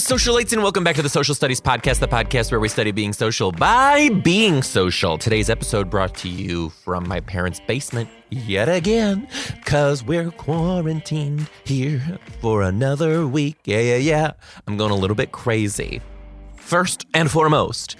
socialites, and welcome back to the Social Studies Podcast, the podcast where we study being social by being social. Today's episode brought to you from my parents' basement yet again, because we're quarantined here for another week. Yeah, yeah, yeah. I'm going a little bit crazy. First and foremost,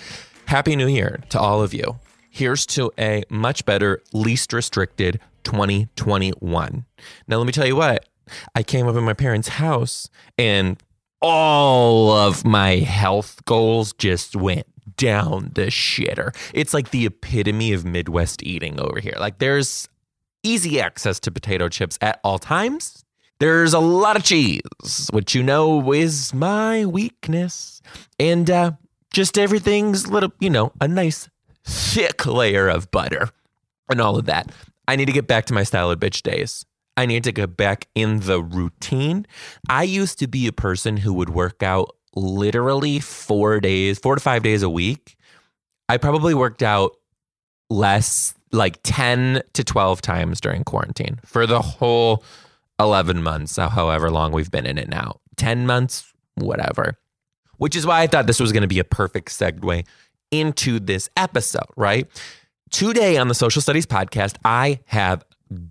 Happy New Year to all of you. Here's to a much better, least restricted 2021. Now, let me tell you what. I came up in my parents' house and all of my health goals just went down the shitter. It's like the epitome of Midwest eating over here. Like there's easy access to potato chips at all times. There's a lot of cheese, which you know is my weakness. And uh, just everything's little, you know, a nice thick layer of butter and all of that. I need to get back to my style of bitch days. I need to get back in the routine. I used to be a person who would work out literally four days, four to five days a week. I probably worked out less, like 10 to 12 times during quarantine for the whole 11 months, however long we've been in it now. 10 months, whatever. Which is why I thought this was going to be a perfect segue into this episode, right? Today on the Social Studies Podcast, I have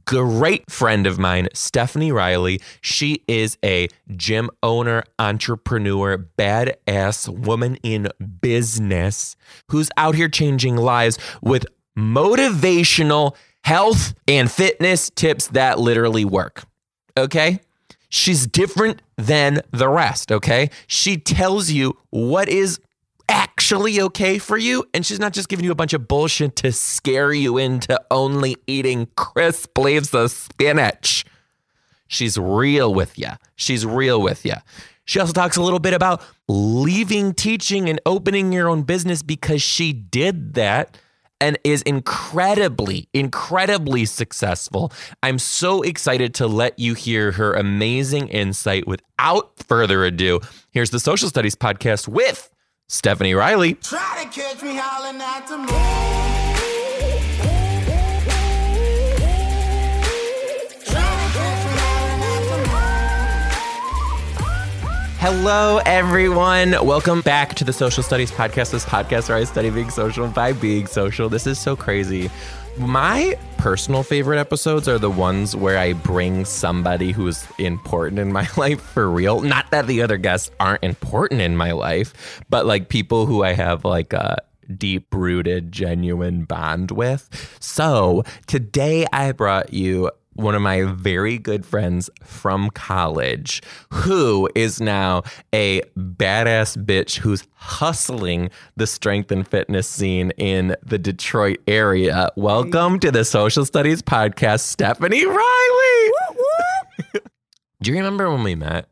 great friend of mine, Stephanie Riley. She is a gym owner, entrepreneur, badass woman in business who's out here changing lives with motivational health and fitness tips that literally work. Okay? She's different than the rest, okay? She tells you what is actually okay for you. And she's not just giving you a bunch of bullshit to scare you into only eating crisp leaves of spinach. She's real with you. She's real with you. She also talks a little bit about leaving teaching and opening your own business because she did that and is incredibly, incredibly successful. I'm so excited to let you hear her amazing insight. Without further ado, here's the Social Studies Podcast with Stephanie Riley. Try to catch me howling at the moon. Hello, everyone. Welcome back to the Social Studies Podcast. This podcast where I study being social by being social. This is so crazy. My personal favorite episodes are the ones where I bring somebody who's important in my life for real. Not that the other guests aren't important in my life, but like people who I have like a deep rooted, genuine bond with. So today I brought you one of my very good friends from college who is now a badass bitch who's hustling the strength and fitness scene in the Detroit area. Welcome to the Social Studies Podcast, Stephanie Riley. Do you remember when we met?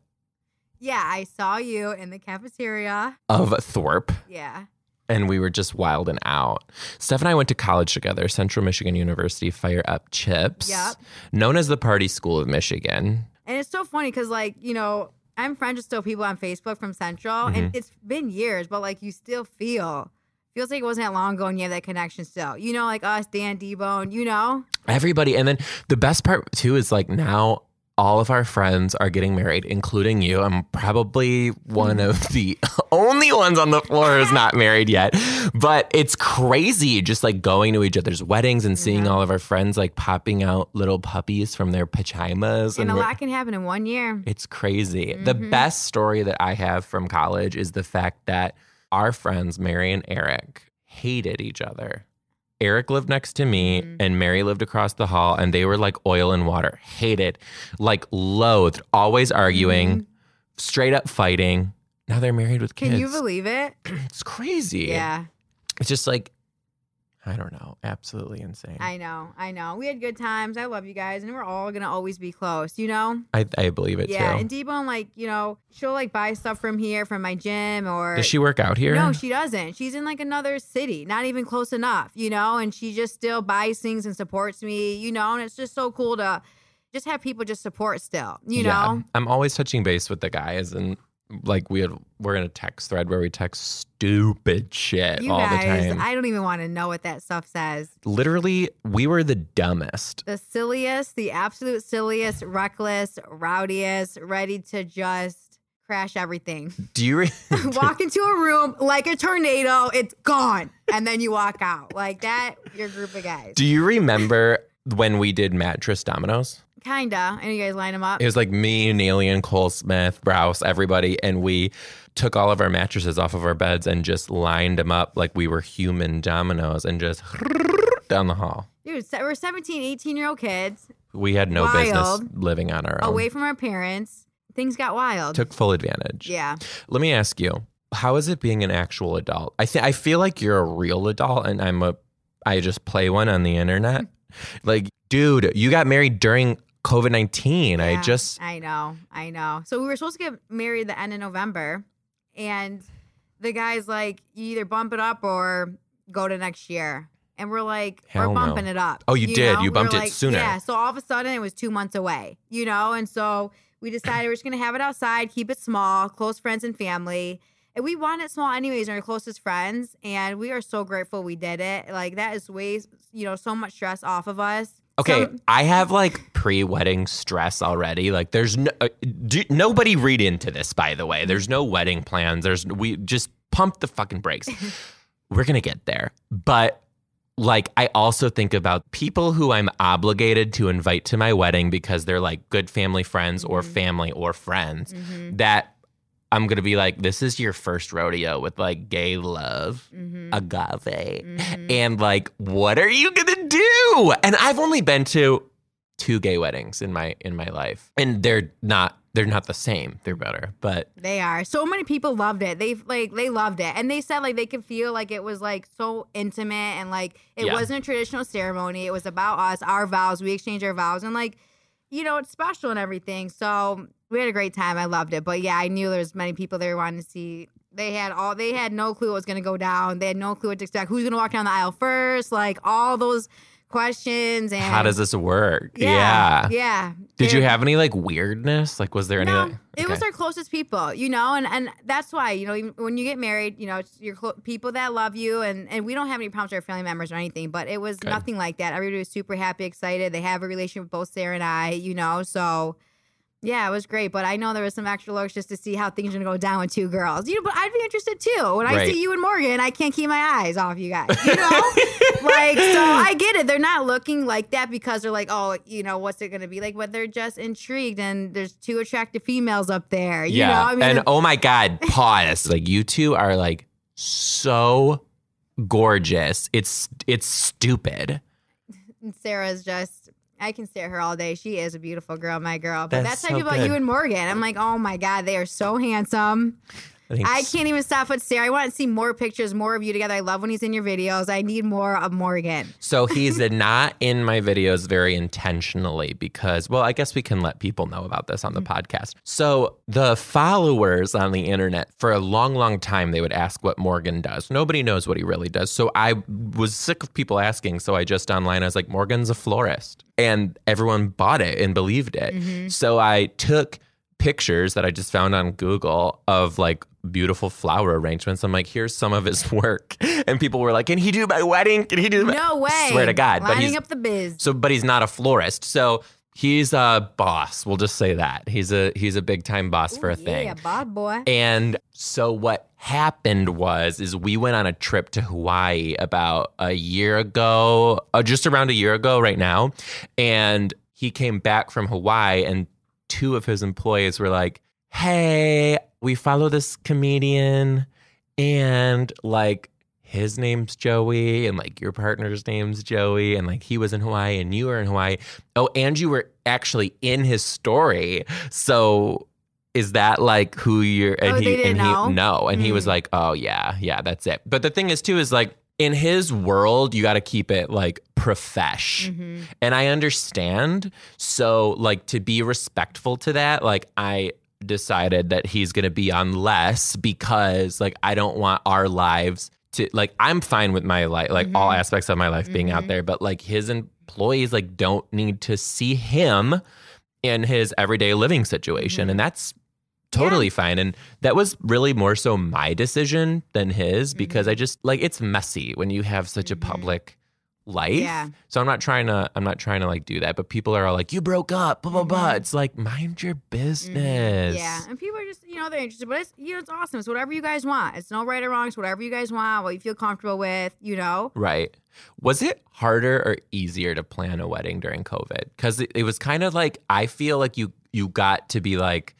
Yeah, I saw you in the cafeteria. Of Thorpe. Yeah. And we were just wilding out. Steph and I went to college together, Central Michigan University Fire Up Chips, Yep. known as the Party School of Michigan. And it's so funny because, like, you know, I'm friends with still people on Facebook from Central, Mm-hmm. and it's been years, but like, you still feel feels like it wasn't that long ago, and you have that connection still. You know, like us, Dan D-Bone. You know, Everybody, and then the best part too is like now all of our friends are getting married, including you. I'm probably one of the only ones on the floor who's not married yet. But it's crazy just like going to each other's weddings and seeing Yeah. all of our friends like popping out little puppies from their pajamas. and a lot can happen in one year. It's crazy. The Mhm. best story that I have from college is the fact that our friends, Mary and Eric, hated each other. Eric lived next to me Mhm. and Mary lived across the hall, and they were like oil and water. Hated, like loathed, always arguing, straight up fighting. Now they're married with kids. Can you believe it? It's crazy. Yeah, It's just like, I don't know, absolutely insane. I know, I know. We had good times. I love you guys, and we're all gonna always be close. You know. I, I believe it yeah, too. and D-Bone, like, you know, she'll like buy stuff from here, from my gym, or Does she work out here? No, she doesn't. She's in like another city, not even close enough, you know, and she just still buys things and supports me, you know, and it's just so cool to just have people just support still, you know. I'm always touching base with the guys and like we had we're in a text thread where we text stupid shit You all guys, the time. I don't even want to know what that stuff says. Literally, we were the dumbest. The silliest, the absolute silliest, reckless, rowdiest, ready to just crash everything. Do you? Re- walk into a room like a tornado, it's gone, and then you walk out like that. Your group of guys, Do you remember when we did mattress dominoes? Kinda, and you guys line them up. It was like me, Nalian, Cole Smith, Browse, everybody, and we took all of our mattresses off of our beds and just lined them up like we were human dominoes and just down the hall. Dude, we're 17, 18 year old kids We had no Wild. business living on our own. away from our parents. Things got wild. Took full advantage. yeah. Let me ask you, how is it being an actual adult? I think I feel like you're a real adult and I'm a I just play one on the internet. like, dude, you got married during COVID nineteen. I just I know, I know. So we were supposed to get married the end of November, and the guy's like, "You either bump it up or go to next year." And we're like, Hell we're no. bumping it up. Oh, you did? know? You We bumped it like- sooner. Yeah. So all of a sudden, it was two months away. You know, and so we decided we're just gonna have it outside, keep it small, close friends and family. And we want it small anyways, our closest friends. And we are so grateful we did it. Like that is way, you know, so much stress off of us. Okay, I have like pre-wedding stress already. Like, there's no, uh, do, nobody read into this. By the way, there's no wedding plans. There's we just pump the fucking brakes. We're gonna get there, but like I also think about people who I'm obligated to invite to my wedding because they're like good family friends or Mhm. family or friends. Mhm. That I'm gonna be like, this is your first rodeo with like gay love, Mhm. agave. Mhm. And like, what are you gonna do? And I've only been to two gay weddings in my in my life. And they're not they're not the same. They're better. But They are. So many people loved it. They like they loved it. And they said like they could feel like it was like so intimate and like it Yeah. wasn't a traditional ceremony. It was about us, our vows. We exchanged our vows and like, you know, it's special and everything. So we had a great time. I loved it. But yeah, I knew there was many people there wanting to see they had all they had no clue what was gonna go down. They had no clue what to expect. Who's gonna walk down the aisle first? Like all those questions and how does this work? yeah. Yeah. Did you have any like weirdness? Like was there any no, like, it was our closest people, you know, and and that's why you know when you get married, you know, it's your clo- people that love you, and and we don't have any problems with our family members or anything, but it was Good. nothing like that. Everybody was super happy, excited. They have a relationship with both Sarah and I, you know, so. Yeah, it was great, but I know there was some extra looks just to see how things are gonna go down with two girls. You know, but I'd be interested too. When I see you and Morgan, I can't keep my eyes off you guys. You know, like so I get it. They're not looking like that because they're like, oh, you know, what's it gonna be like? But they're just intrigued, and there's two attractive females up there. You yeah. know, I mean, and oh my God, pause. like you two are like so gorgeous. It's it's stupid. and Sarah's just. I can stare at her all day. She is a beautiful girl, my girl. But That's that's, how I feel about good. you and Morgan. I'm like, oh my God, they are so handsome. I can't even stop with Sarah. I want to see more pictures, more of you together. I love when he's in your videos. I need more of Morgan. So he's not in my videos very intentionally because, well, I guess we can let people know about this on the mm. podcast. So the followers on the internet for a long, long time, they would ask what Morgan does. Nobody knows what he really does. So I was sick of people asking. So I just online, I was like, Morgan's a florist. And everyone bought it and believed it. Mm-hmm. So I took pictures that I just found on Google of like beautiful flower arrangements. I'm like, here's some of his work. And people were like, can he do my wedding? Can he do my No way. Swear to God. But Lining he's up the biz. so but he's not a florist. So he's a boss. We'll just say that. He's a he's a big time boss for a Ooh, thing. Yeah, bod boy. And so what happened was is we went on a trip to Hawaii about a year ago, uh, just around a year ago right now, and he came back from Hawaii and two of his employees were like, "Hey, we follow this comedian and like his name's Joey and like your partner's name's Joey and like he was in Hawaii and you were in Hawaii. Oh, and you were actually in his story. So is that like who you're and Oh, he and he know? no and he was Mm. like oh yeah yeah that's it but the thing is too is like in his world you got to keep it like profesh Mhm. and I understand. So, like, to be respectful to that, like, I decided that he's going to be on less because, like, I don't want our lives to, like, I'm fine with my life, like, all Mhm. aspects of my life being out Mhm. there, but, like, his employees, like, don't need to see him in his everyday living situation. And that's totally fine. And that was really more so my decision than his because Mhm. I just, like, it's messy when you have such a Mhm. public life. Yeah. So I'm not trying to I'm not trying to like do that. But people are all like, you broke up, blah blah blah. It's like mind your business. Mm-hmm. Yeah, and people are just you know they're interested, but it's you know it's awesome. It's whatever you guys want. It's no right or wrong. It's whatever you guys want, what you feel comfortable with. You know. Right. Was it harder or easier to plan a wedding during COVID? Because it, it was kind of like I feel like you you got to be like,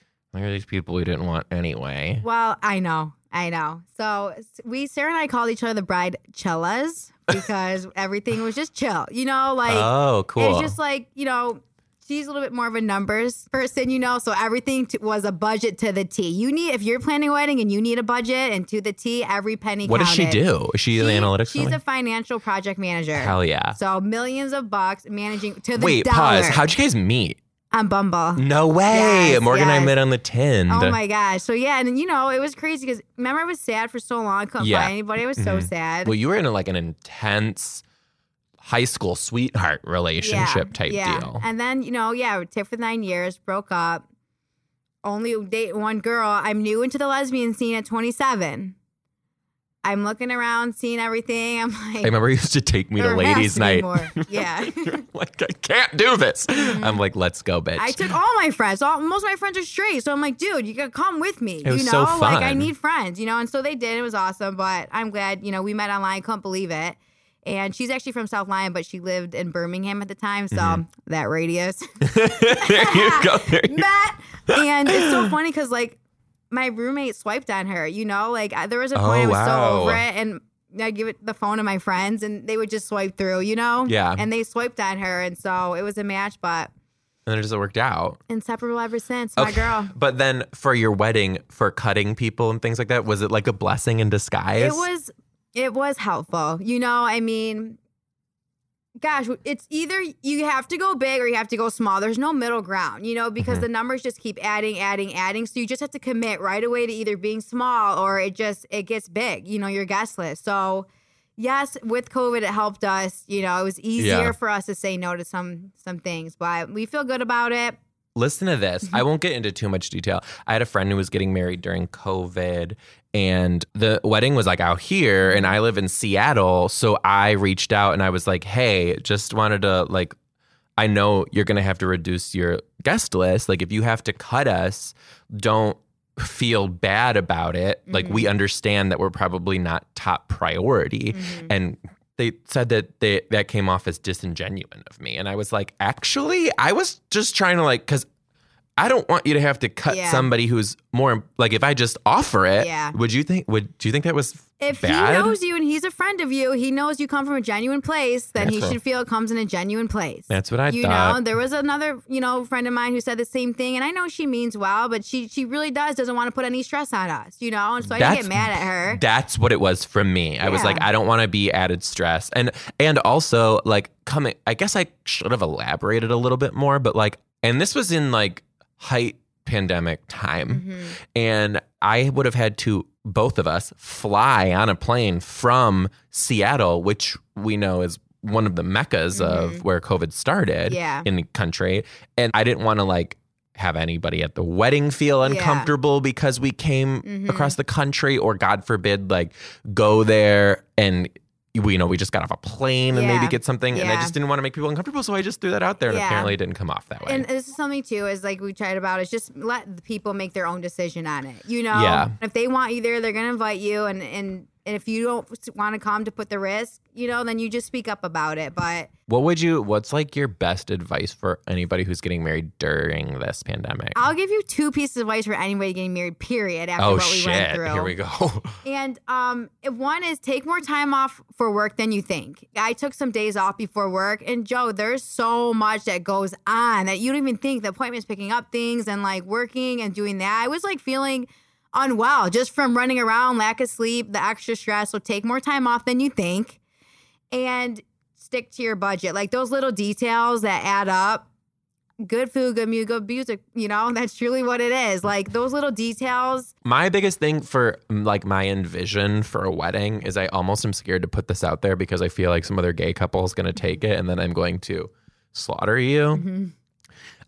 are these people we didn't want anyway? Well, I know, I know. So we Sarah and I called each other the bride cellas because everything was just chill. You know, like oh, cool. it's just like you know. She's a little bit more of a numbers person, you know, so everything t- was a budget to the T. You need, if you're planning a wedding and you need a budget and to the T, every penny what does she do? Is she, the analytics? She's a financial project manager. Hell yeah. So millions of bucks managing to the Wait, dollar. pause. How'd you guys meet? On Bumble. No way. Yes, Morgan and I met on the Tind. Oh my gosh. So yeah, and you know, it was crazy because remember I was sad for so long, I couldn't Yeah. find anybody. I was so Mhm. sad. Well, you were in a, like an intense high school sweetheart relationship type yeah. deal. And then, you know, yeah, we for nine years, broke up. Only date one girl. I'm new into the lesbian scene at 27. I'm looking around, seeing everything. I'm like, I remember you used to take me to ladies' night. Yeah. like, I can't do this. I'm like, let's go, bitch. I took all my friends. All, most of my friends are straight. So I'm like, dude, you gotta come with me. It was you so know, like I need friends, you know, and so they did. It was awesome. But I'm glad, you know, we met online, couldn't believe it. And she's actually from South Lyon, but she lived in Birmingham at the time. So Mm-hmm. that radius. there you go. There you- met. And it's so funny because like my roommate swiped on her, you know, like I, there was a point Oh, I was wow. so over it and I give it the phone to my friends and they would just swipe through, you know? Yeah. And they swiped on her. And so it was a match, but and then it just worked out. inseparable ever since. My Okay. girl. But then for your wedding, for cutting people and things like that, was it like a blessing in disguise? It was it was helpful. You know, I mean, gosh, it's either you have to go big or you have to go small. There's no middle ground, you know, because Mhm. the numbers just keep adding, adding, adding. So you just have to commit right away to either being small or it just it gets big, you know, your guest list. So yes, with COVID it helped us, you know, it was easier Yeah. for us to say no to some some things, but we feel good about it. Listen to this. Mm-hmm. I won't get into too much detail. I had a friend who was getting married during COVID, and the wedding was like out here, and I live in Seattle. So I reached out and I was like, hey, just wanted to, like, I know you're going to have to reduce your guest list. Like, if you have to cut us, don't feel bad about it. Like, Mm-hmm. we understand that we're probably not top priority. Mm-hmm. And they said that they that came off as disingenuous of me and i was like actually i was just trying to like because i don't want you to have to cut Yeah. somebody who's more like if i just offer it Yeah. would you think would do you think that was If bad he knows you and he's a friend of you, he knows you come from a genuine place, then he what- should feel it comes in a genuine place. That's what I you thought. know, there was another, you know, friend of mine who said the same thing, and I know she means well, but she she really does doesn't want to put any stress on us, you know, and so I didn't get mad at her. that's what it was from me i was like i don't want to be added stress and and also like coming i guess i should have elaborated a little bit more but like and this was in like height pandemic time Mhm. and I would have had to both of us fly on a plane from Seattle, which we know is one of the meccas of where COVID started Mm-hmm. Yeah. in the country. And I didn't want to like have anybody at the wedding feel Yeah. uncomfortable because we came Mhm. across the country or God forbid like go there and you know we just got off a plane and maybe get something and I just didn't want to make people uncomfortable so I just threw that out there and Yeah. apparently it didn't come off that way. And this is something too, is like we tried about is just let the people make their own decision on it. You know, Yeah. if they want you there, they're gonna invite you, and and and if you don't want to come to put the risk, you know, then you just speak up about it. But What would you? What's like your best advice for anybody who's getting married during this pandemic? I'll give you two pieces of advice for anybody getting married. Period. After oh what we went shit! through. Here we go. And um, if one is take more time off for work than you think. I took some days off before work, and Joe, there's so much that goes on that you don't even think the appointment's picking up things and like working and doing that. I was like feeling unwell just from running around, lack of sleep, the extra stress. So take more time off than you think, and stick to your budget. Like those little details that add up. Good food, good music, good music. You know, that's truly what it is. Like those little details. my biggest thing for mm, like my envision for a wedding is I almost am scared to put this out there because I feel like some other gay couple is going to take it and then I'm going to slaughter you. Mm-hmm.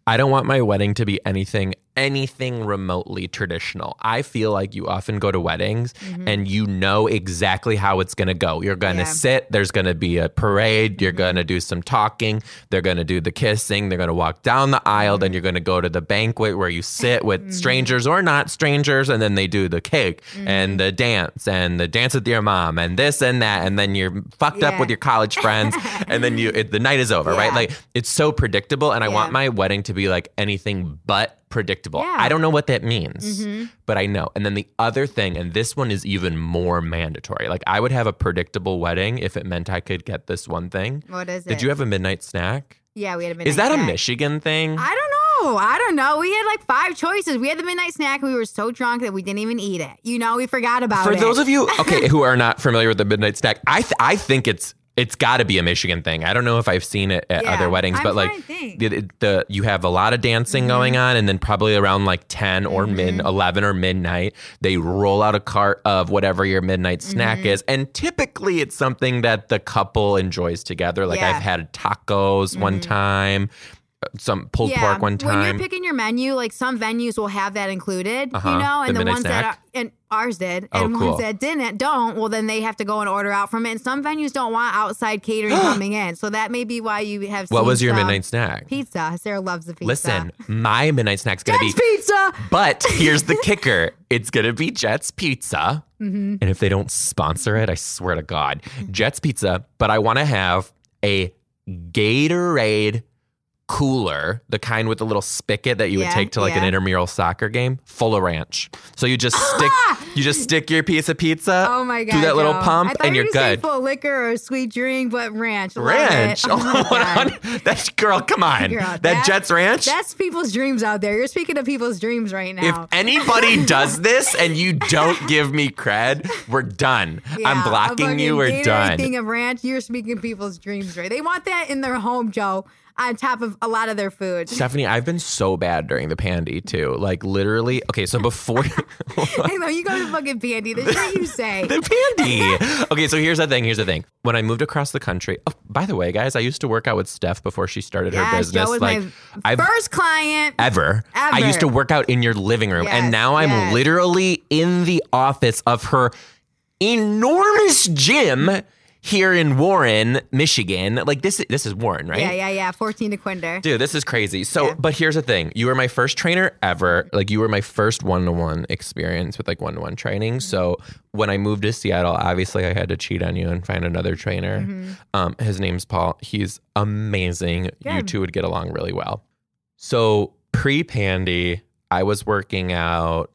I don't want my wedding to be anything anything remotely traditional. I feel like you often go to weddings mm-hmm. and you know exactly how it's going to go. You're going to Yeah. sit, there's going to be a parade, you're mm-hmm. going to do some talking, they're going to do the kissing, they're going to walk down the aisle, then mm-hmm. you're going to go to the banquet where you sit with strangers or not strangers and then they do the cake and the dance and the dance with your mom and this and that and then you're fucked up with your college friends and then you it, the night is over, right? Like it's so predictable and I want my wedding to be like anything but predictable. Yeah. I don't know what that means, Mm-hmm. but I know. And then the other thing, and this one is even more mandatory. Like I would have a predictable wedding if it meant I could get this one thing. What is it? Did you have a midnight snack? Yeah, we had a midnight Is that a. Michigan thing? I don't know. I don't know. We had like five choices. We had the midnight snack. We were so drunk that we didn't even eat it. You know, we forgot about For it. For those of you, okay, who are not familiar with the midnight snack, I th- I think it's it's got to be a Michigan thing. I don't know if I've seen it at Yeah, other weddings, I'm but like the, the you have a lot of dancing going on, and then probably around like ten or Mm-hmm. mid eleven or midnight, they roll out a cart of whatever your midnight snack Mm-hmm. is, and typically it's something that the couple enjoys together. Like Yeah. Mm-hmm. I've had tacos one time, uh, some pulled yeah, pork one time. When you're picking your menu, like some venues will have that included, Uh-huh, you know, and the, midnight ones snack. that are, and ours did, Oh, and cool. ones that didn't don't. Well, then they have to go and order out from it. And some venues don't want outside catering coming in, so that may be why you have. what was your midnight snack? pizza? Sarah loves the pizza. Listen, my midnight snack's gonna Jet's be pizza. But here's the kicker it's going to be Jet's Pizza. Mm-hmm. And if they don't sponsor it, I swear to God, Jet's Pizza. But I want to have a Gatorade cooler, the kind with the little spigot that you would take to like an yeah. intramural soccer game, full of ranch. So you just stick you just stick your piece of pizza, Oh my god! do that little Joe. pump, I thought and you you're say good. Full liquor or a sweet drink, but ranch. Ranch. It. Oh God. that girl, come on. Girl, that, that- Jet's Ranch. That's people's dreams out there. You're speaking of people's dreams right now. If anybody does this and you don't give me cred, we're done. I'm blocking you. We're done. Thing of ranch, you're speaking people's dreams, right? They want that in their home, Joe, on top of a lot of their food. Stephanie, I've been so bad during the pandy too. Like literally. Okay, so before I know you go to fucking Pandy. That's what you say. the pandy. Okay, so here's the thing. Here's the thing. When I moved across the country, oh, by the way, guys, I used to work out with Steph before she started her yes, business. Joe was like my I've first client. ever. ever. I used to work out in your living room, and now I'm yes. literally in the office of her enormous gym here in Warren, Michigan. Like this, this is Warren, right? Yeah, yeah, yeah. 14 Dequindre. Dude, this is crazy. So, Yeah. but here's the thing. You were my first trainer ever. Like you were my first one-to-one experience with like one-to-one training. So, when I moved to Seattle, obviously I had to cheat on you and find another trainer. Um his name's Paul. He's amazing. You two would get along really well. So, pre-pandy, I was working out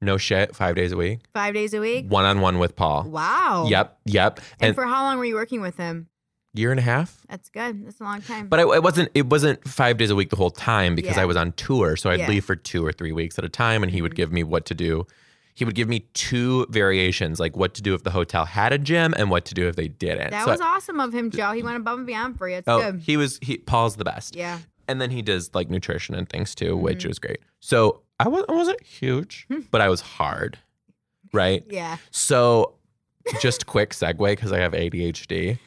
no shit, 5 days a week, Five days a week. one-on-one with Paul. Wow. Yep, yep. And, And, for how long were you working with him? year and a half. That's good. That's a long time. But I, it wasn't. It wasn't five days a week the whole time because Yeah. I was on tour. So I'd Yeah. Mm-hmm. leave for two or three weeks at a time, and he would give me what to do. He would give me two variations, like what to do if the hotel had a gym and what to do if they didn't. that So- was awesome of him, Joe. He went above and beyond for you. It's oh, good. he was. He Paul's the best. Yeah. And then he does like nutrition and things too, Mm-hmm. which was great. So I was. I wasn't huge, Hmm. but I was hard. Right. Yeah. So, just quick segue because I have ADHD.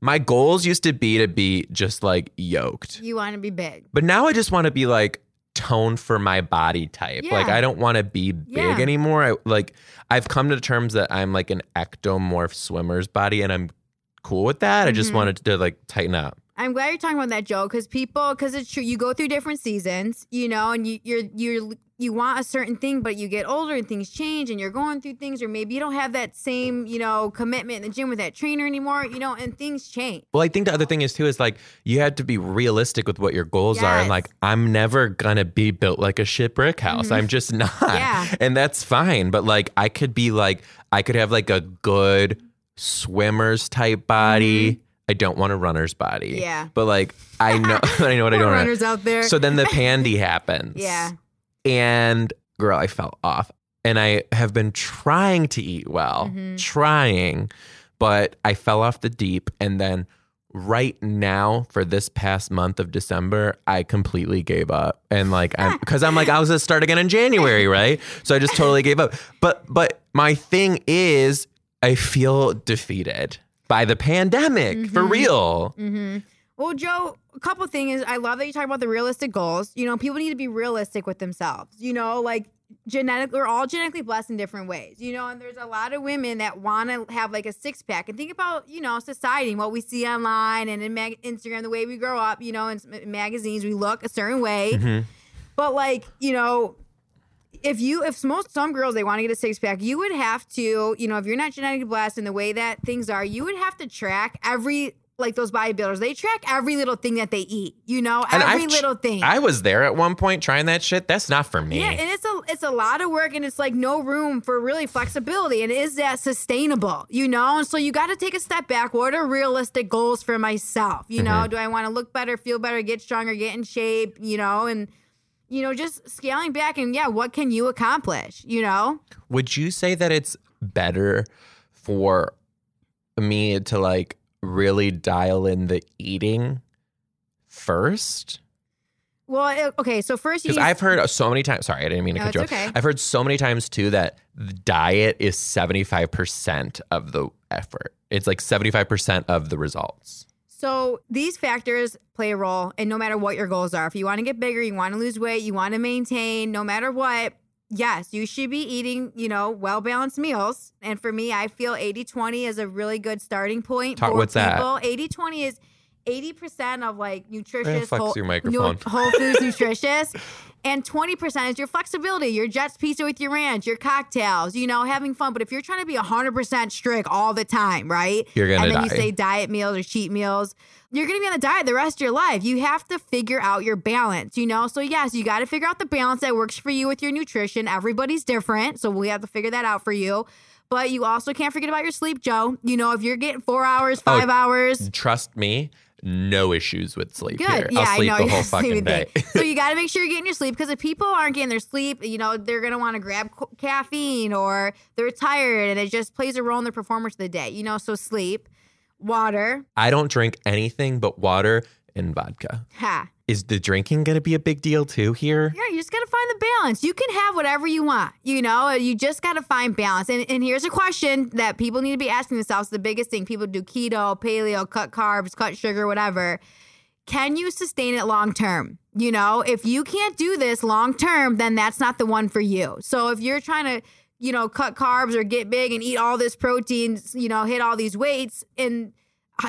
My goals used to be to be just like yoked. You want to be big. But now I just want to be like toned for my body type. Like Yeah. I don't want to be big Yeah. anymore. I like I've come to terms that I'm like an ectomorph swimmer's body and I'm cool with that. I just Mhm. wanted to like tighten up. I'm glad you're talking about that, Joe, because people, because it's true. You go through different seasons, you know, and you, you're you're you want a certain thing, but you get older and things change, and you're going through things, or maybe you don't have that same, you know, commitment in the gym with that trainer anymore, you know, and things change. Well, I think the other thing is too is like you have to be realistic with what your goals are, and Mm-hmm. like I'm never gonna be built like a shit brick house. I'm just not, Yeah. and that's fine. But like I could be like I could have like a good swimmer's type body. I don't want a runner's body. Yeah. but like I know I know what I don't want. runners out there. So then the pandy happens. Yeah. And girl, I fell off. And I have been trying to eat well, Mm-hmm. trying, but I fell off the deep. And then right now, for this past month of December, I completely gave up. And like, I'm because I'm like, I was gonna start again in January, right? So I just totally gave up. But, but my thing is, I feel defeated by the pandemic for real. Well, Well, Joe, a couple things. I love that you talk about the realistic goals. You know, people need to be realistic with themselves. You know, like genetic, we're all genetically blessed in different ways. You know, and there's a lot of women that want to have like a six pack. And think about, you know, society and what we see online and in mag- Instagram, the way we grow up. You know, in, in magazines, we look a certain way. Mm-hmm. But like, you know, if you if most some girls they want to get a six pack, you would have to, you know, if you're not genetically blessed in the way that things are, you would have to track every like those bodybuilders. They track every little thing that they eat. You know, And every I've little thing. I was there at one point trying that shit. That's not for me. yeah, and it's a it's a lot of work, and it's like no room for really flexibility. And is that sustainable? You know, and so you got to take a step back. What are realistic goals for myself? You Mm-hmm. know, do I want to look better, feel better, get stronger, get in shape? You know, and you know, just scaling back and yeah, what can you accomplish? You know, Would you say that it's better for me to like really dial in the eating first? well, okay. So first, you Because I've heard so many times. Sorry, I didn't mean to No, cut you off. okay. I've heard so many times too that the diet is seventy five percent of the effort. It's like seventy five percent of the results. So these factors play a role and no matter what your goals are. If you want to get bigger, you want to lose weight, you want to maintain, no matter what, yes, you should be eating, you know, well balanced meals. And for me, I feel 80 20 is a really good starting point Talk- for what's that? people. 80 20 is 80% of like nutritious, whole, your microphone. nu- whole foods nutritious. And 20% is your flexibility, your Jet's pizza with your ranch, your cocktails, you know, having fun. But if you're trying to be 100% strict all the time, right? You're gonna And then die. you say diet meals or cheat meals, you're going to be on the diet the rest of your life. You have to figure out your balance, you know? So, yes, you got to figure out the balance that works for you with your nutrition. Everybody's different. So, we have to figure that out for you. But you also can't forget about your sleep, Joe. You know, if you're getting four hours, Oh, five hours, Trust me, no issues with sleep Good. here. Yeah, I'll sleep I know. the whole fucking day. so you got to make sure you're getting your sleep because if people aren't getting their sleep, you know, they're going to want to grab co- caffeine or they're tired and it just plays a role in their performance of the day, you know? So sleep, water, I don't drink anything but water and vodka. ha. Is the drinking going to be a big deal too here? Yeah, you just got to find the balance. You can have whatever you want, you know, you just got to find balance. And, and here's a question that people need to be asking themselves the biggest thing people do keto, paleo, cut carbs, cut sugar, whatever. Can you sustain it long term? You know, if you can't do this long term, then that's not the one for you. So if you're trying to, you know, cut carbs or get big and eat all this protein, you know, hit all these weights and uh,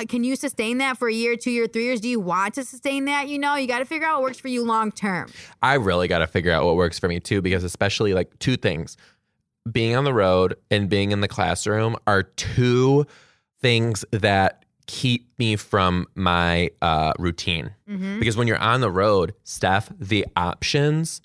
can you sustain that for a year, two year, three years? Do you want to sustain that? You know, you got to figure out what works for you long term. I really got to figure out what works for me too, because especially like two things being on the road and being in the classroom are two things that keep me from my uh, routine. Mm-hmm. Because when you're on the road, Steph, the options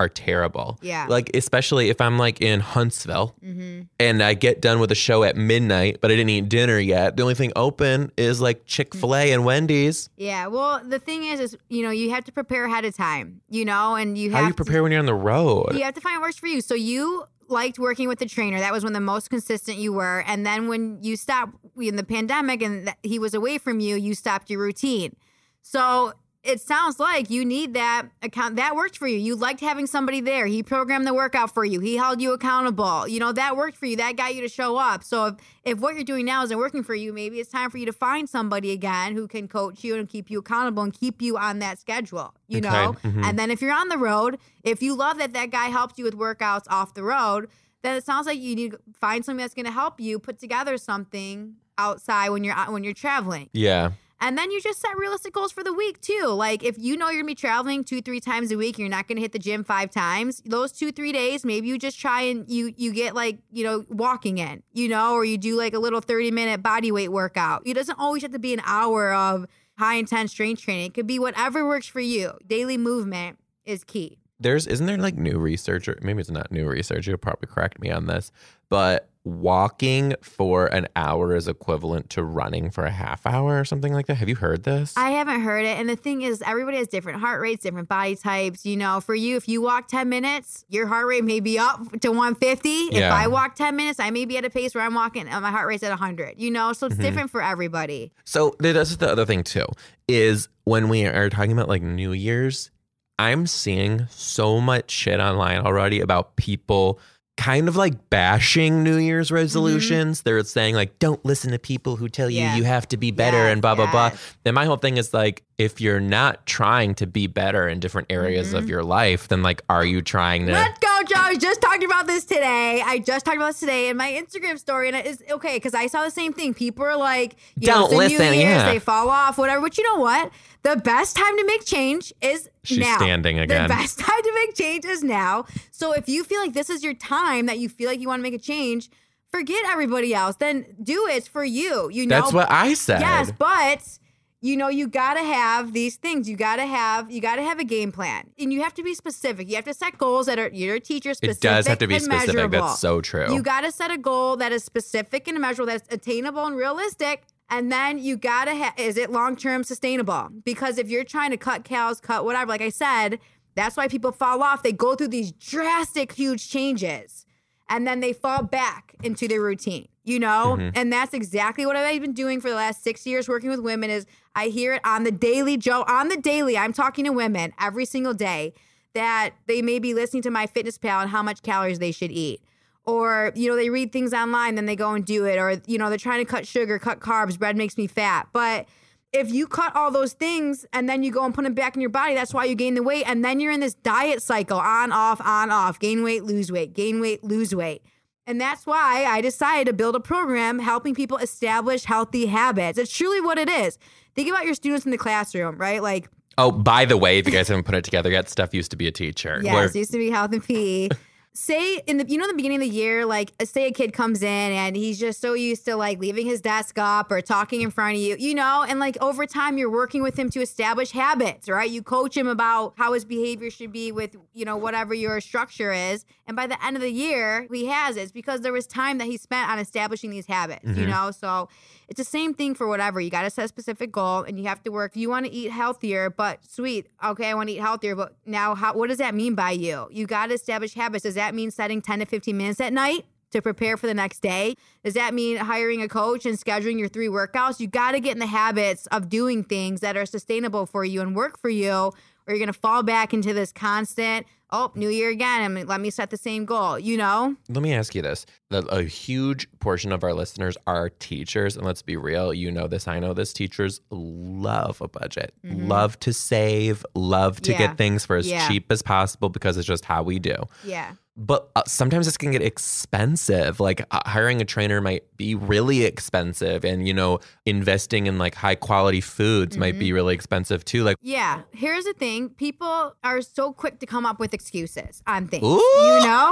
are terrible. Yeah. Like, especially if I'm like in Huntsville Mm-hmm. and I get done with a show at midnight, but I didn't eat dinner yet. The only thing open is like Chick fil A and Wendy's. Yeah. Well, the thing is, is you know, you have to prepare ahead of time. You know, and you How have do you prepare when you're on the road? You have to find what works for you. So you liked working with the trainer. That was when the most consistent you were. And then when you stopped in the pandemic and he was away from you, you stopped your routine. So it sounds like you need that account that worked for you. You liked having somebody there. He programmed the workout for you. He held you accountable. You know, that worked for you. That got you to show up. So if, if what you're doing now isn't working for you, maybe it's time for you to find somebody again who can coach you and keep you accountable and keep you on that schedule. You Okay, know? mhm. And then if you're on the road, if you love that that guy helped you with workouts off the road, then it sounds like you need to find somebody that's going to help you put together something outside when you're when you're traveling. yeah. And then you just set realistic goals for the week too. Like if you know you're gonna be traveling two, three times a week, you're not gonna hit the gym five times. Those two, three days, maybe you just try and you you get like you know walking in, you know, or you do like a little thirty minute body weight workout. It doesn't always have to be an hour of high intense strength training. It could be whatever works for you. Daily movement is key. there's isn't there like new research or maybe it's not new research you'll probably correct me on this but walking for an hour is equivalent to running for a half hour or something like that have you heard this I haven't heard it. And the thing is, everybody has different heart rates, different body types. You know, for you, if you walk 10 minutes, your heart rate may be up to 150. If I walk 10 minutes, I may be at a pace where I'm walking and my heart rate's at 100. You know, so it's Mm-hmm. different for everybody. so th- this is the other thing too is when we are talking about like new year's i'm seeing so much shit online already about people kind of like bashing New Year's resolutions. They're saying like, don't listen to people who tell you Mm-hmm. Yeah. you have to be better Yes, and blah blah blah. yes. Then my whole thing is like, if you're not trying to be better in different areas Mm-hmm. of your life, then like, are you trying to? Let's go, Joe. I just talking about this today. I just talked about this today in my Instagram story, and it is okay because I saw the same thing. People are like, you know, Don't the listen, New Year's, yeah. they fall off, whatever. But you know what? The best time to make change is She's now. standing again. The best time to make change is now. So if you feel like this is your time that you feel like you want to make a change, forget everybody else. Then do it. For you. You know, That's what I said. Yes, but you know, you gotta have these things. You gotta have you gotta have a game plan, and you have to be specific. You have to set goals that are you're a teacher It specific. does have to be specific. measurable. That's so true. You gotta set a goal that is specific and measurable, that's attainable and realistic. And then you gotta have is it long term sustainable? Because if you're trying to cut cows, cut whatever, like I said, that's why people fall off. They go through these drastic, huge changes and then they fall back into their routine you know mm-hmm. and that's exactly what i've been doing for the last six years working with women is i hear it on the daily joe on the daily i'm talking to women every single day that they may be listening to MyFitnessPal and how much calories they should eat or you know they read things online then they go and do it or you know they're trying to cut sugar cut carbs bread makes me fat but if you cut all those things and then you go and put them back in your body, that's why you gain the weight. And then you're in this diet cycle on, off, on, off, gain weight, lose weight, gain weight, lose weight. And that's why I decided to build a program helping people establish healthy habits. It's truly what it is. Think about your students in the classroom, right? Like, oh, by the way, if you guys haven't put it together yet, Steph used to be a teacher. yes, Where- used to be health and PE. say in the you know the beginning of the year like uh, say a kid comes in and he's just so used to like leaving his desk up or talking in front of you you know and like over time you're working with him to establish habits right? You coach him about how his behavior should be with you know whatever your structure is. And by the end of the year he has it it's because there was time that he spent on establishing these habits you know? So it's the same thing for whatever. You got to set a specific goal and you have to work. If you want to eat healthier but sweet okay i want to eat healthier but now how, what does that mean by you? You got to establish habits. Does that mean setting 10 to 15 minutes at night to prepare for the next day does that mean hiring a coach and scheduling your three workouts you got to get in the habits of doing things that are sustainable for you and work for you or you're going to fall back into this constant oh new year again I mean, let me set the same goal you know Let me ask you this. A huge portion of our listeners are teachers. And let's be real, you know this, I know this. Teachers love a budget, love to save, love to Mm-hmm. Yeah. get things for as Yeah. cheap as possible because it's just how we do. yeah But uh, sometimes this can get expensive. Like uh, hiring a trainer might be really expensive. And, you know, investing in like high quality foods might Mm-hmm. be really expensive too. Like, Yeah, here's the thing: people are so quick to come up with excuses on things. Ooh. You know,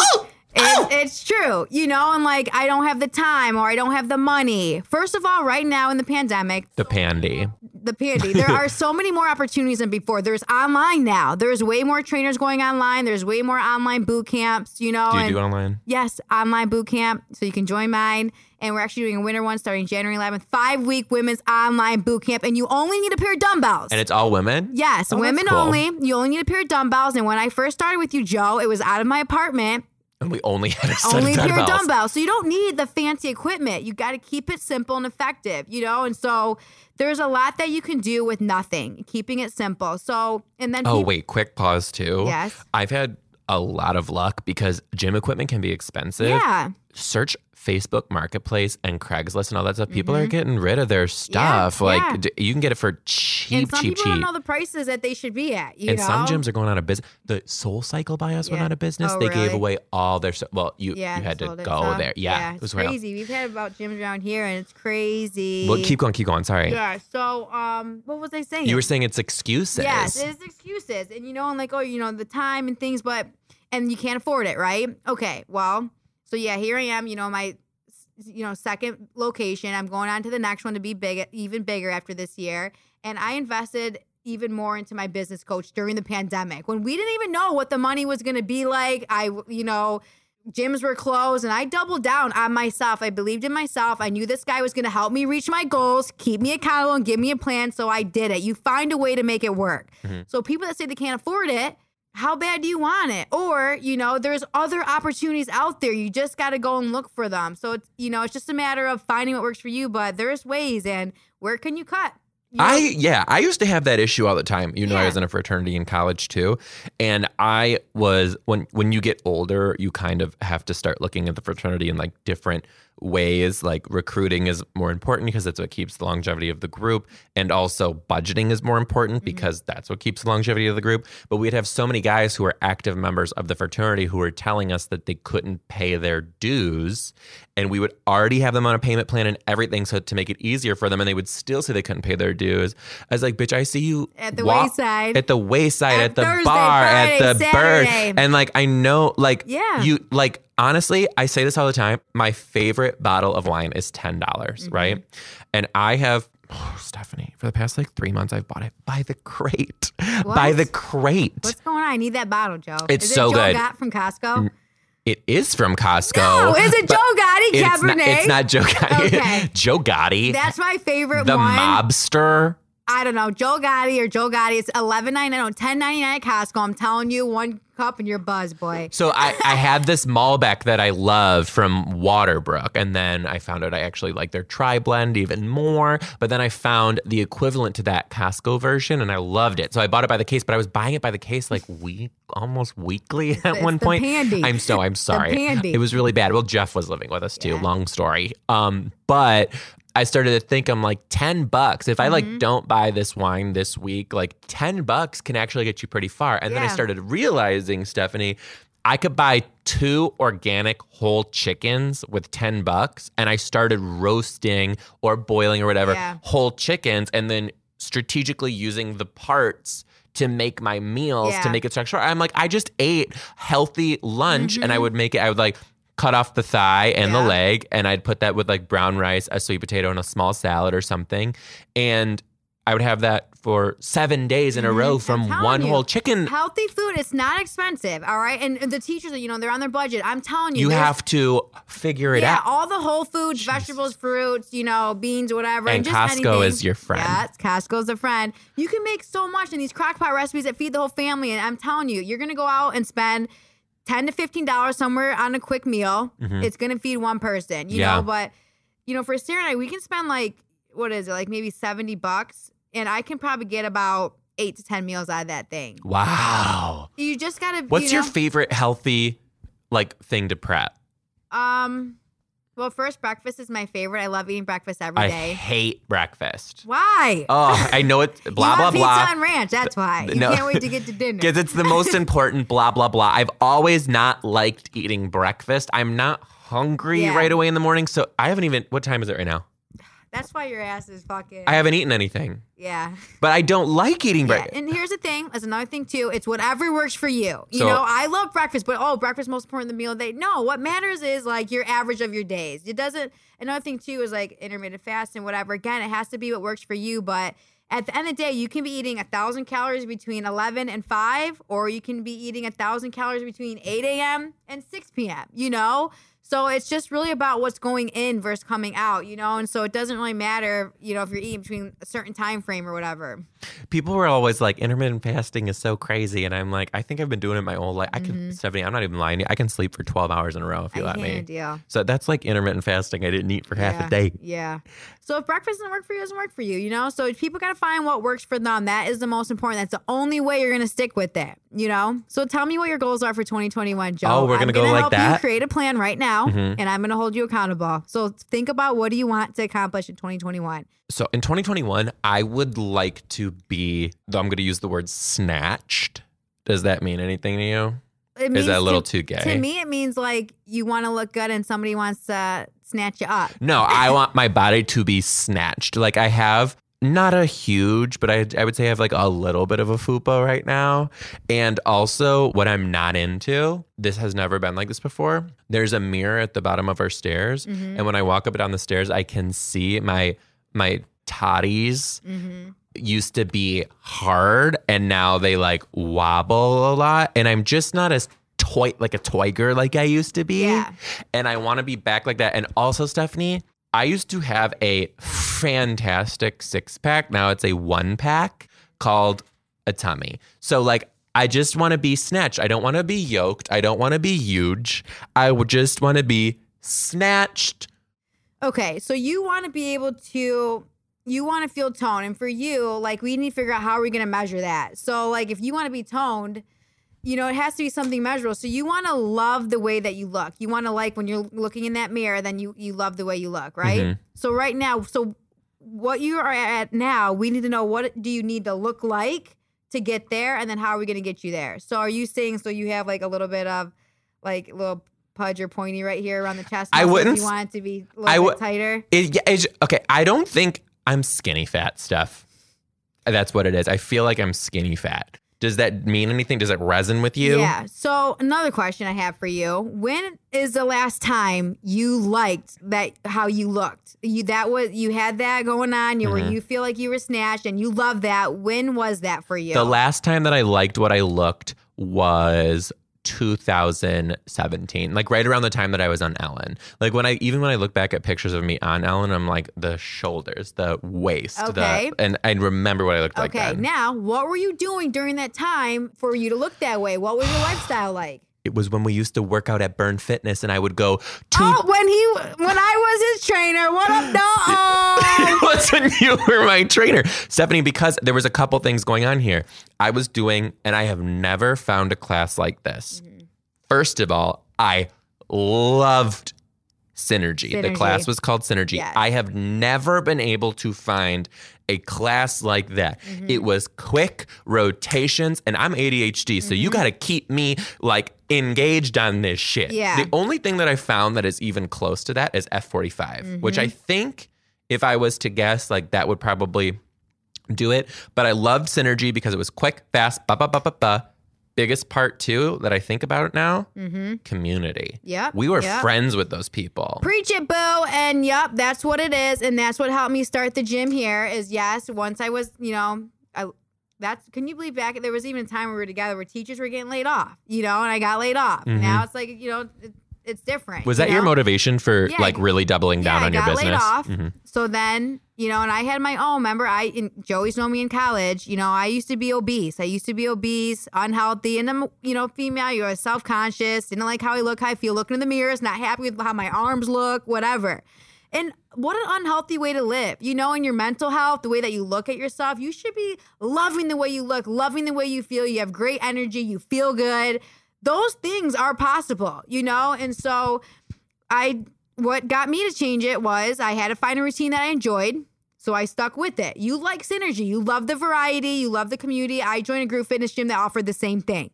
it's, it's true. You know, and like I don't have the time or I don't have the money. First of all, right now in the pandemic, the pandy. The pandy, there are so many more opportunities than before. There's online now. There's way more trainers going online. There's way more online boot camps. You know, Do you and do online? Yes, online boot camp. So you can join mine. And we're actually doing a winter one starting January 11th. Five week women's online boot camp. And you only need a pair of dumbbells. And it's all women? Yes, Oh, women cool. only. You only need a pair of dumbbells. And when I first started with you, Joe, it was out of my apartment. And we only had a set Only of dumbbells. So you don't need the fancy equipment. You got to keep it simple and effective, you know? And so there's a lot that you can do with nothing, keeping it simple. So, and then Oh, wait, quick pause too. Yes. I've had a lot of luck because gym equipment can be expensive. Yeah. Search Facebook Marketplace and Craigslist and all that stuff. People are getting rid of their stuff. Mm-hmm. Yeah. like d- you can get it for cheap, and some cheap, people cheap. don't know the prices that they should be at, you and know? some gyms are going out of business. The SoulCycle by us went out of business. Oh, they gave away all their stuff. Well, you yeah, you had to go there. Yeah, it it's was crazy. We've had about gyms around here, and it's crazy. Well, keep going, keep going. Sorry. Yeah. So, um, what was I saying? You were saying it's excuses. Yes, it's excuses, and you know, and like, oh, you know, the time and things, but and you can't afford it, right? Okay, well, so yeah, here I am. You know, my you know second location. I'm going on to the next one to be big, even bigger after this year, and I invested even more into my business coach during the pandemic when we didn't even know what the money was going to be like. I, you know. Gyms were closed and I doubled down on myself. I believed in myself. I knew this guy was going to help me reach my goals, keep me accountable, and give me a plan. So I did it. You find a way to make it work. Mm-hmm. So people that say they can't afford it, how bad do you want it? Or, you know, there's other opportunities out there. You just got to go and look for them. So it's, you know, it's just a matter of finding what works for you, but there's ways and where can you cut? I yeah, I used to have that issue all the time. You know, I was in a fraternity in college too, and I was when when you get older, you kind of have to start looking at the fraternity in like different ways. Like recruiting is more important because that's what keeps the longevity of the group, and also budgeting is more important mm-hmm. because that's what keeps the longevity of the group. But we'd have so many guys who are active members of the fraternity who were telling us that they couldn't pay their dues, and we would already have them on a payment plan and everything, so to make it easier for them, and they would still say they couldn't pay their dues. I was like, "Bitch, I see you At the walk- wayside. at the wayside, At at, the Thursday, bar, Friday, at the Saturday. bird, and like I know, like Yeah. you, like honestly, I say this all the time. My favorite bottle of wine is ten dollars, Mm-hmm. right? And I have. Oh, Stephanie, for the past like three months, I've bought it by the crate. By the crate. What's going on? I need that bottle, Joe. It's is it so Joe good. Got from Costco? It is from Costco. No, is it Joe Gotti It's Cabernet? not, it's not Joe Gotti. Okay. Joe Gotti, That's my favorite the one. mobster. I don't know, Joe Gotti or Joe Gotti. It's eleven ninety nine, ten ninety nine at Costco. I'm telling you, one cup and you're buzz, boy. So I, I had this Malbec that I love from Waterbrook, and then I found out I actually like their Tri Blend even more. But then I found the equivalent to that Costco version, and I loved it. So I bought it by the case, but I was buying it by the case like week, almost weekly at It's one the point. pandy. I'm so I'm sorry. pandy. It was really bad. Well, Jeff was living with us too. Yeah. Long story. Um, but I started to think I'm like 10 bucks. If I Mm-hmm. like don't buy this wine this week, like 10 bucks can actually get you pretty far. And then I started realizing, Stephanie, I could buy two organic whole chickens with 10 bucks and I started roasting or boiling or whatever Yeah. whole chickens and then strategically using the parts to make my meals to make it extra. I'm like, I just ate healthy lunch and I Mm-hmm. would make it, I would like cut off the thigh and the leg and I'd put that with like brown rice, a sweet potato, and a small salad or something. And I would have that for seven days in a row Mm-hmm. From one you, whole chicken. Healthy food, it's not expensive, all right? And the teachers, you know, they're on their budget. I'm telling you, You have to figure it yeah, out. Yeah, all the whole foods, vegetables, fruits, you know, beans, whatever. And just Costco anything. is your friend. Yes, Costco's a friend. You can make so much in these crockpot recipes that feed the whole family. And I'm telling you, you're gonna go out and spend ten to fifteen dollars somewhere on a quick meal. It's gonna feed one person, you Mm-hmm. Yeah. know. But you know, for Sarah and I, we can spend like what is it, like maybe seventy bucks, and I can probably get about eight to ten meals out of that thing. Wow. You just gotta. What's you your favorite healthy like thing to prep? Um, well, first breakfast is my favorite. I love eating breakfast every I day. hate breakfast. Why? Oh, I know it's blah you blah want pizza blah. and ranch. That's why. You No. can't wait to get to dinner. Because it's the most important, blah, blah, blah. I've always not liked eating breakfast. I'm not hungry Yeah. right away in the morning. So I haven't even, what time is it right now? That's why your ass is fucking. I haven't eaten anything, yeah. but I don't like eating Yeah. breakfast. And here's the thing. That's another thing too. It's whatever works for you. You So- know, I love breakfast, but oh, breakfast most important than the meal of the day. No, what matters is like your average of your days. It doesn't. Another thing too is like intermittent fasting, whatever. Again, it has to be what works for you, but. At the end of the day, you can be eating a thousand calories between 11 and 5, or you can be eating a thousand calories between 8 a.m. and 6 p.m. You know, so it's just really about what's going in versus coming out. You know, and so it doesn't really matter. You know, if you're eating between a certain time frame or whatever. People were always like, intermittent fasting is so crazy. And I'm like, I think I've been doing it my whole life. I can, Stephanie, I'm not even lying. I can sleep for 12 hours in a row if you Mm-hmm. I let can't me. deal. So that's like intermittent fasting. I didn't eat for half yeah. a day. Yeah. So if breakfast doesn't work for you, it doesn't work for you, you know? So people got to find what works for them. That is the most important. That's the only way you're going to stick with it, you know? So tell me what your goals are for 2021, Joe. Oh, we're I'm gonna go like help that? Mm-hmm. you create a plan right now, and I'm going to hold you accountable. So think about what do you want to accomplish in 2021? So in 2021, I would like to be, though I'm going to use the word snatched. Does that mean anything to you? It Is that a little to, too gay? To me, it means like you want to look good and somebody wants to snatch you up. No, I want my body to be snatched. Like I have not a huge, but I, I would say I have like a little bit of a fupa right now. And also, what I'm not into, this has never been like this before. There's a mirror at the bottom of our stairs, mm-hmm. and when I walk up and down the stairs, I can see my my toddies mm-hmm. Used to be hard, and now they like wobble a lot, and I'm just not as toy like a toiger like I used to be Yeah. and I want to be back like that. And also, Stephanie, I used to have a fantastic six pack. Now it's a one pack called a tummy. So, like, I just want to be snatched. I don't want to be yoked. I don't want to be huge. I would just want to be snatched. Okay, so you want to be able to you want to feel toned, and for you, like we need to figure out how are we going to measure that. So, like if you want to be toned, you know, it has to be something measurable. So you want to love the way that you look. You want to like when you're looking in that mirror, then you you love the way you look, right? Mhm. So right now, so what you are at now, we need to know what do you need to look like to get there, and then how are we going to get you there? So are you saying so you have like a little bit of like little pudge or pointy right here around the chest? I wouldn't You want it to be a little I bit tighter. It, it's, okay, I don't think I'm skinny fat stuff. That's what it is. I feel like I'm skinny fat. Does that mean anything? Does it resonate with you? Yeah. So another question I have for you: When is the last time you liked that how you looked? You that was you had that going on. You were Mhm. you feel like you were snatched and you love that. When was that for you? The last time that I liked what I looked was 2017, like right around the time that I was on Ellen. Like when I even when I look back at pictures of me on Ellen, I'm like the shoulders, the waist, Okay. the, and I remember what I looked like okay. Now, what were you doing during that time for you to look that way? What was your lifestyle like? It was when we used to work out at Burn Fitness, and I would go to. Oh, when he when I was his trainer. What up, dog? it was when you were my trainer, Stephanie. Because there was a couple things going on here. I was doing, and I have never found a class like this. Mm-hmm. First of all, I loved Synergy. The class was called Synergy. Yes. I have never been able to find a class like that. Mm-hmm. It was quick rotations, and I'm ADHD, so you Mm-hmm. got to keep me like engaged on this shit. Yeah. The only thing that I found that is even close to that is F45, which Mm-hmm. I think if I was to guess, like that would probably do it. But I loved Synergy because it was quick, fast, ba ba ba ba ba. Biggest part too that I think about it now, community. Mm-hmm. Yep, We were yep. friends with those people. Preach it, boo. And yep, that's what it is. And that's what helped me start the gym here is yes, once I was, you know, I that's can you believe back there was even a time we were together where teachers were getting laid off, you know, and I got laid off. Now it's like, you know, it's different. Mm-hmm. Was you that your motivation for Yeah, like really doubling down yeah, on your I got business? laid off. Mhm. So then, you know, and I had my own. Remember, I in, Joey's known me in college. You know, I used to be obese. I used to be obese, unhealthy, and I'm, you know, female. You're self conscious. Didn't like how I look, how I feel. Looking in the mirrors, not happy with how my arms look, whatever. And what an unhealthy way to live. You know, in your mental health, the way that you look at yourself, you should be loving the way you look, loving the way you feel. You have great energy. You feel good. Those things are possible, you know? And so I what got me to change it was I had to find a routine that I enjoyed. So I stuck with it. You like synergy. You love the variety. You love the community. I joined a group fitness gym that offered the same thing.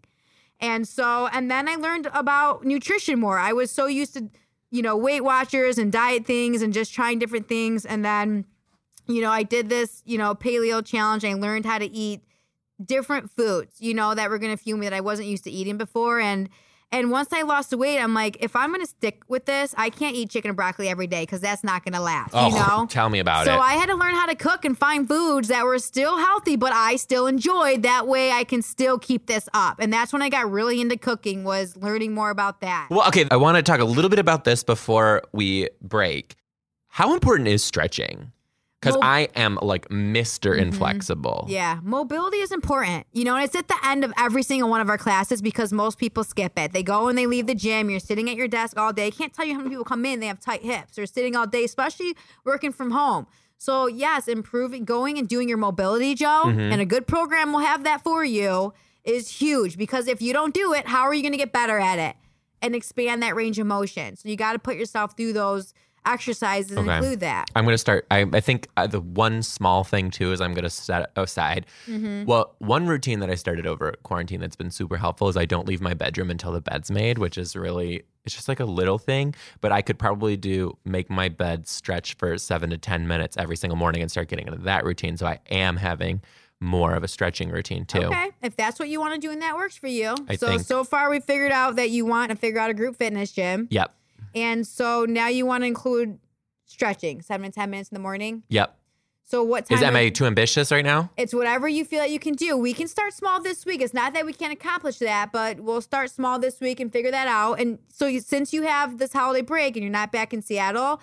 And so, and then I learned about nutrition more. I was so used to, you know, Weight Watchers and diet things and just trying different things. And then, you know, I did this, you know, paleo challenge. I learned how to eat different foods, you know, that were going to fuel me that I wasn't used to eating before. And and once I lost the weight, I'm like, if I'm going to stick with this, I can't eat chicken and broccoli every day because that's not going to last. Oh, you know. tell me about so it. So I had to learn how to cook and find foods that were still healthy, but I still enjoyed. That way, I can still keep this up. And that's when I got really into cooking. Was learning more about that. well, okay, I want to talk a little bit about this before we break. How important is stretching? Because Well- I am like mister mm-hmm. Inflexible. Yeah, mobility is important. You know, and it's at the end of every single one of our classes because most people skip it. They go and they leave the gym. You're sitting at your desk all day. I can't tell you how many people come in, they have tight hips or sitting all day, especially working from home. So, yes, improving, going and doing your mobility, Joe, mm-hmm. and a good program will have that for you is huge because if you don't do it, how are you going to get better at it and expand that range of motion? So, you got to put yourself through those exercises Okay. include that. I'm going to start. I, I think uh, the one small thing too is I'm going to set aside. Mm-hmm. Well, one routine that I started over quarantine that's been super helpful is I don't leave my bedroom until the bed's made, which is really it's just like a little thing, but I could probably do make my bed stretch for seven to ten minutes every single morning and start getting into that routine. So I am having more of a stretching routine too. Okay, if that's what you want to do and that works for you. I so think- so far we figured out that you want to figure out a group fitness gym, Yep. And so now you want to include stretching, seven to ten minutes in the morning. Yep. So what time? Is of- too ambitious right now? it's whatever you feel that you can do. We can start small this week. It's not that we can't accomplish that, but we'll start small this week and figure that out. And so you, since you have this holiday break and you're not back in Seattle,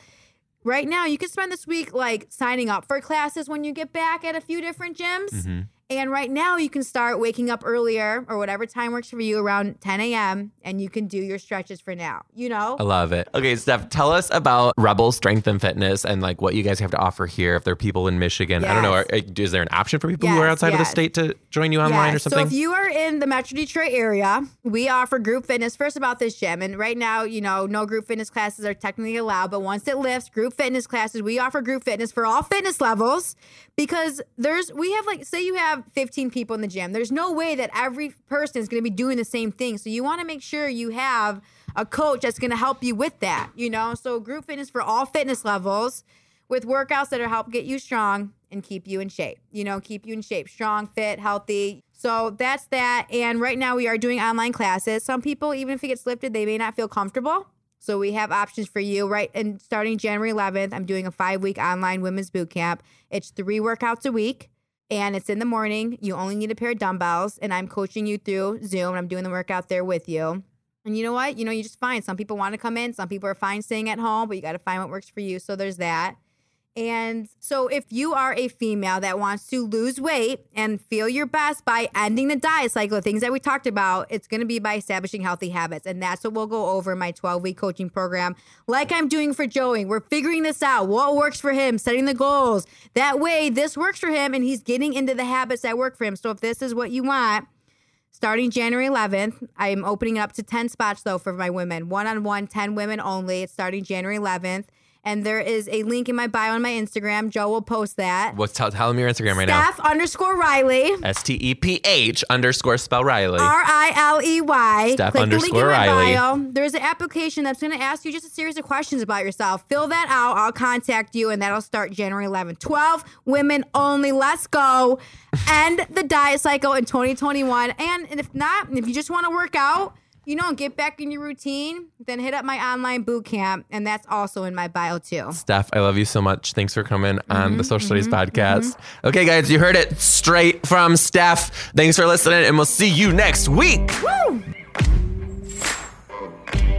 right now you can spend this week like signing up for classes when you get back at a few different gyms. Mm-hmm. And right now, you can start waking up earlier or whatever time works for you around 10 a.m. and you can do your stretches for now. You know? I love it. Okay, Steph, tell us about Rebel Strength and Fitness and like what you guys have to offer here. If there are people in Michigan, I don't know, are, eh, is there an option for people who are Yes, outside of the state to join you online Yeah, or something? So if you are in the Metro Detroit area, we offer group fitness. First about this gym, and right now, you know, no group fitness classes are technically allowed, but once it lifts, group fitness classes, we offer group fitness for all fitness levels because there's we have like say you have 15 people in the gym. There's no way that every person is going to be doing the same thing. So you want to make sure you have a coach that's going to help you with that, you know? So group fitness for all fitness levels with workouts that are help get you strong and keep you in shape. You know, keep you in shape, strong, fit, healthy. So that's that. And right now we are doing online classes. Some people, even if it gets lifted, they may not feel comfortable. So we have options for you, right? And starting January 11th, I'm doing a five week online women's boot camp. It's three workouts a week and it's in the morning. You only need a pair of dumbbells, and I'm coaching you through Zoom. And I'm doing the workout there with you. And you know what? You know, you just find some people want to come in, some people are fine staying at home, but you got to find what works for you. So there's that. And so, if you are a female that wants to lose weight and feel your best by ending the diet cycle, things that we talked about, it's going to be by establishing healthy habits. And that's what we'll go over in my 12 week coaching program, like I'm doing for Joey. We're figuring this out what works for him, setting the goals. That way, this works for him and he's getting into the habits that work for him. So, if this is what you want, starting January 11th. I'm opening up to 10 spots though for my women. One on one, 10 women only. It's starting January 11th. And there is a link in my bio on my Instagram. Joe will post that. What's tell, tell them your Instagram right now? Steph underscore Riley. S T E P H underscore spell Riley. R I L E Y. Steph Click the link in underscore my Riley. bio. There's an application that's going to ask you just a series of questions about yourself. Fill that out. I'll contact you, and that'll start January 11th. 12 women only. Let's go. End the diet cycle in 2021. And if not, if you just want to work out, you know, get back in your routine, then hit up my online boot camp, and that's also in my bio too. Steph, I love you so much. Thanks for coming on Mm-hmm, the Social Studies Podcast. Okay, guys, you heard it straight from Steph. Thanks for listening, and we'll see you next week. Woo!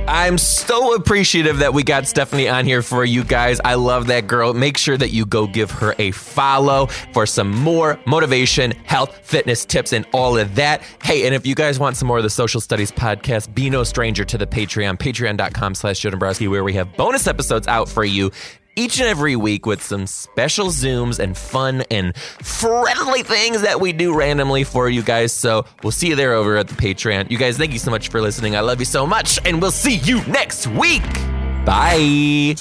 I'm so appreciative that we got Stephanie on here for you guys. I love that girl. Make sure that you go give her a follow for some more motivation, health, fitness tips, and all of that. Hey, and if you guys want some more of the Social Studies podcast, be no stranger to the Patreon, patreon.com slash Joe Dombrowski, where we have bonus episodes out for you each and every week with some special Zooms and fun and friendly things that we do randomly for you guys. So we'll see you there over at the Patreon. You guys, thank you so much for listening. I love you so much, and we'll see you next week. Bye.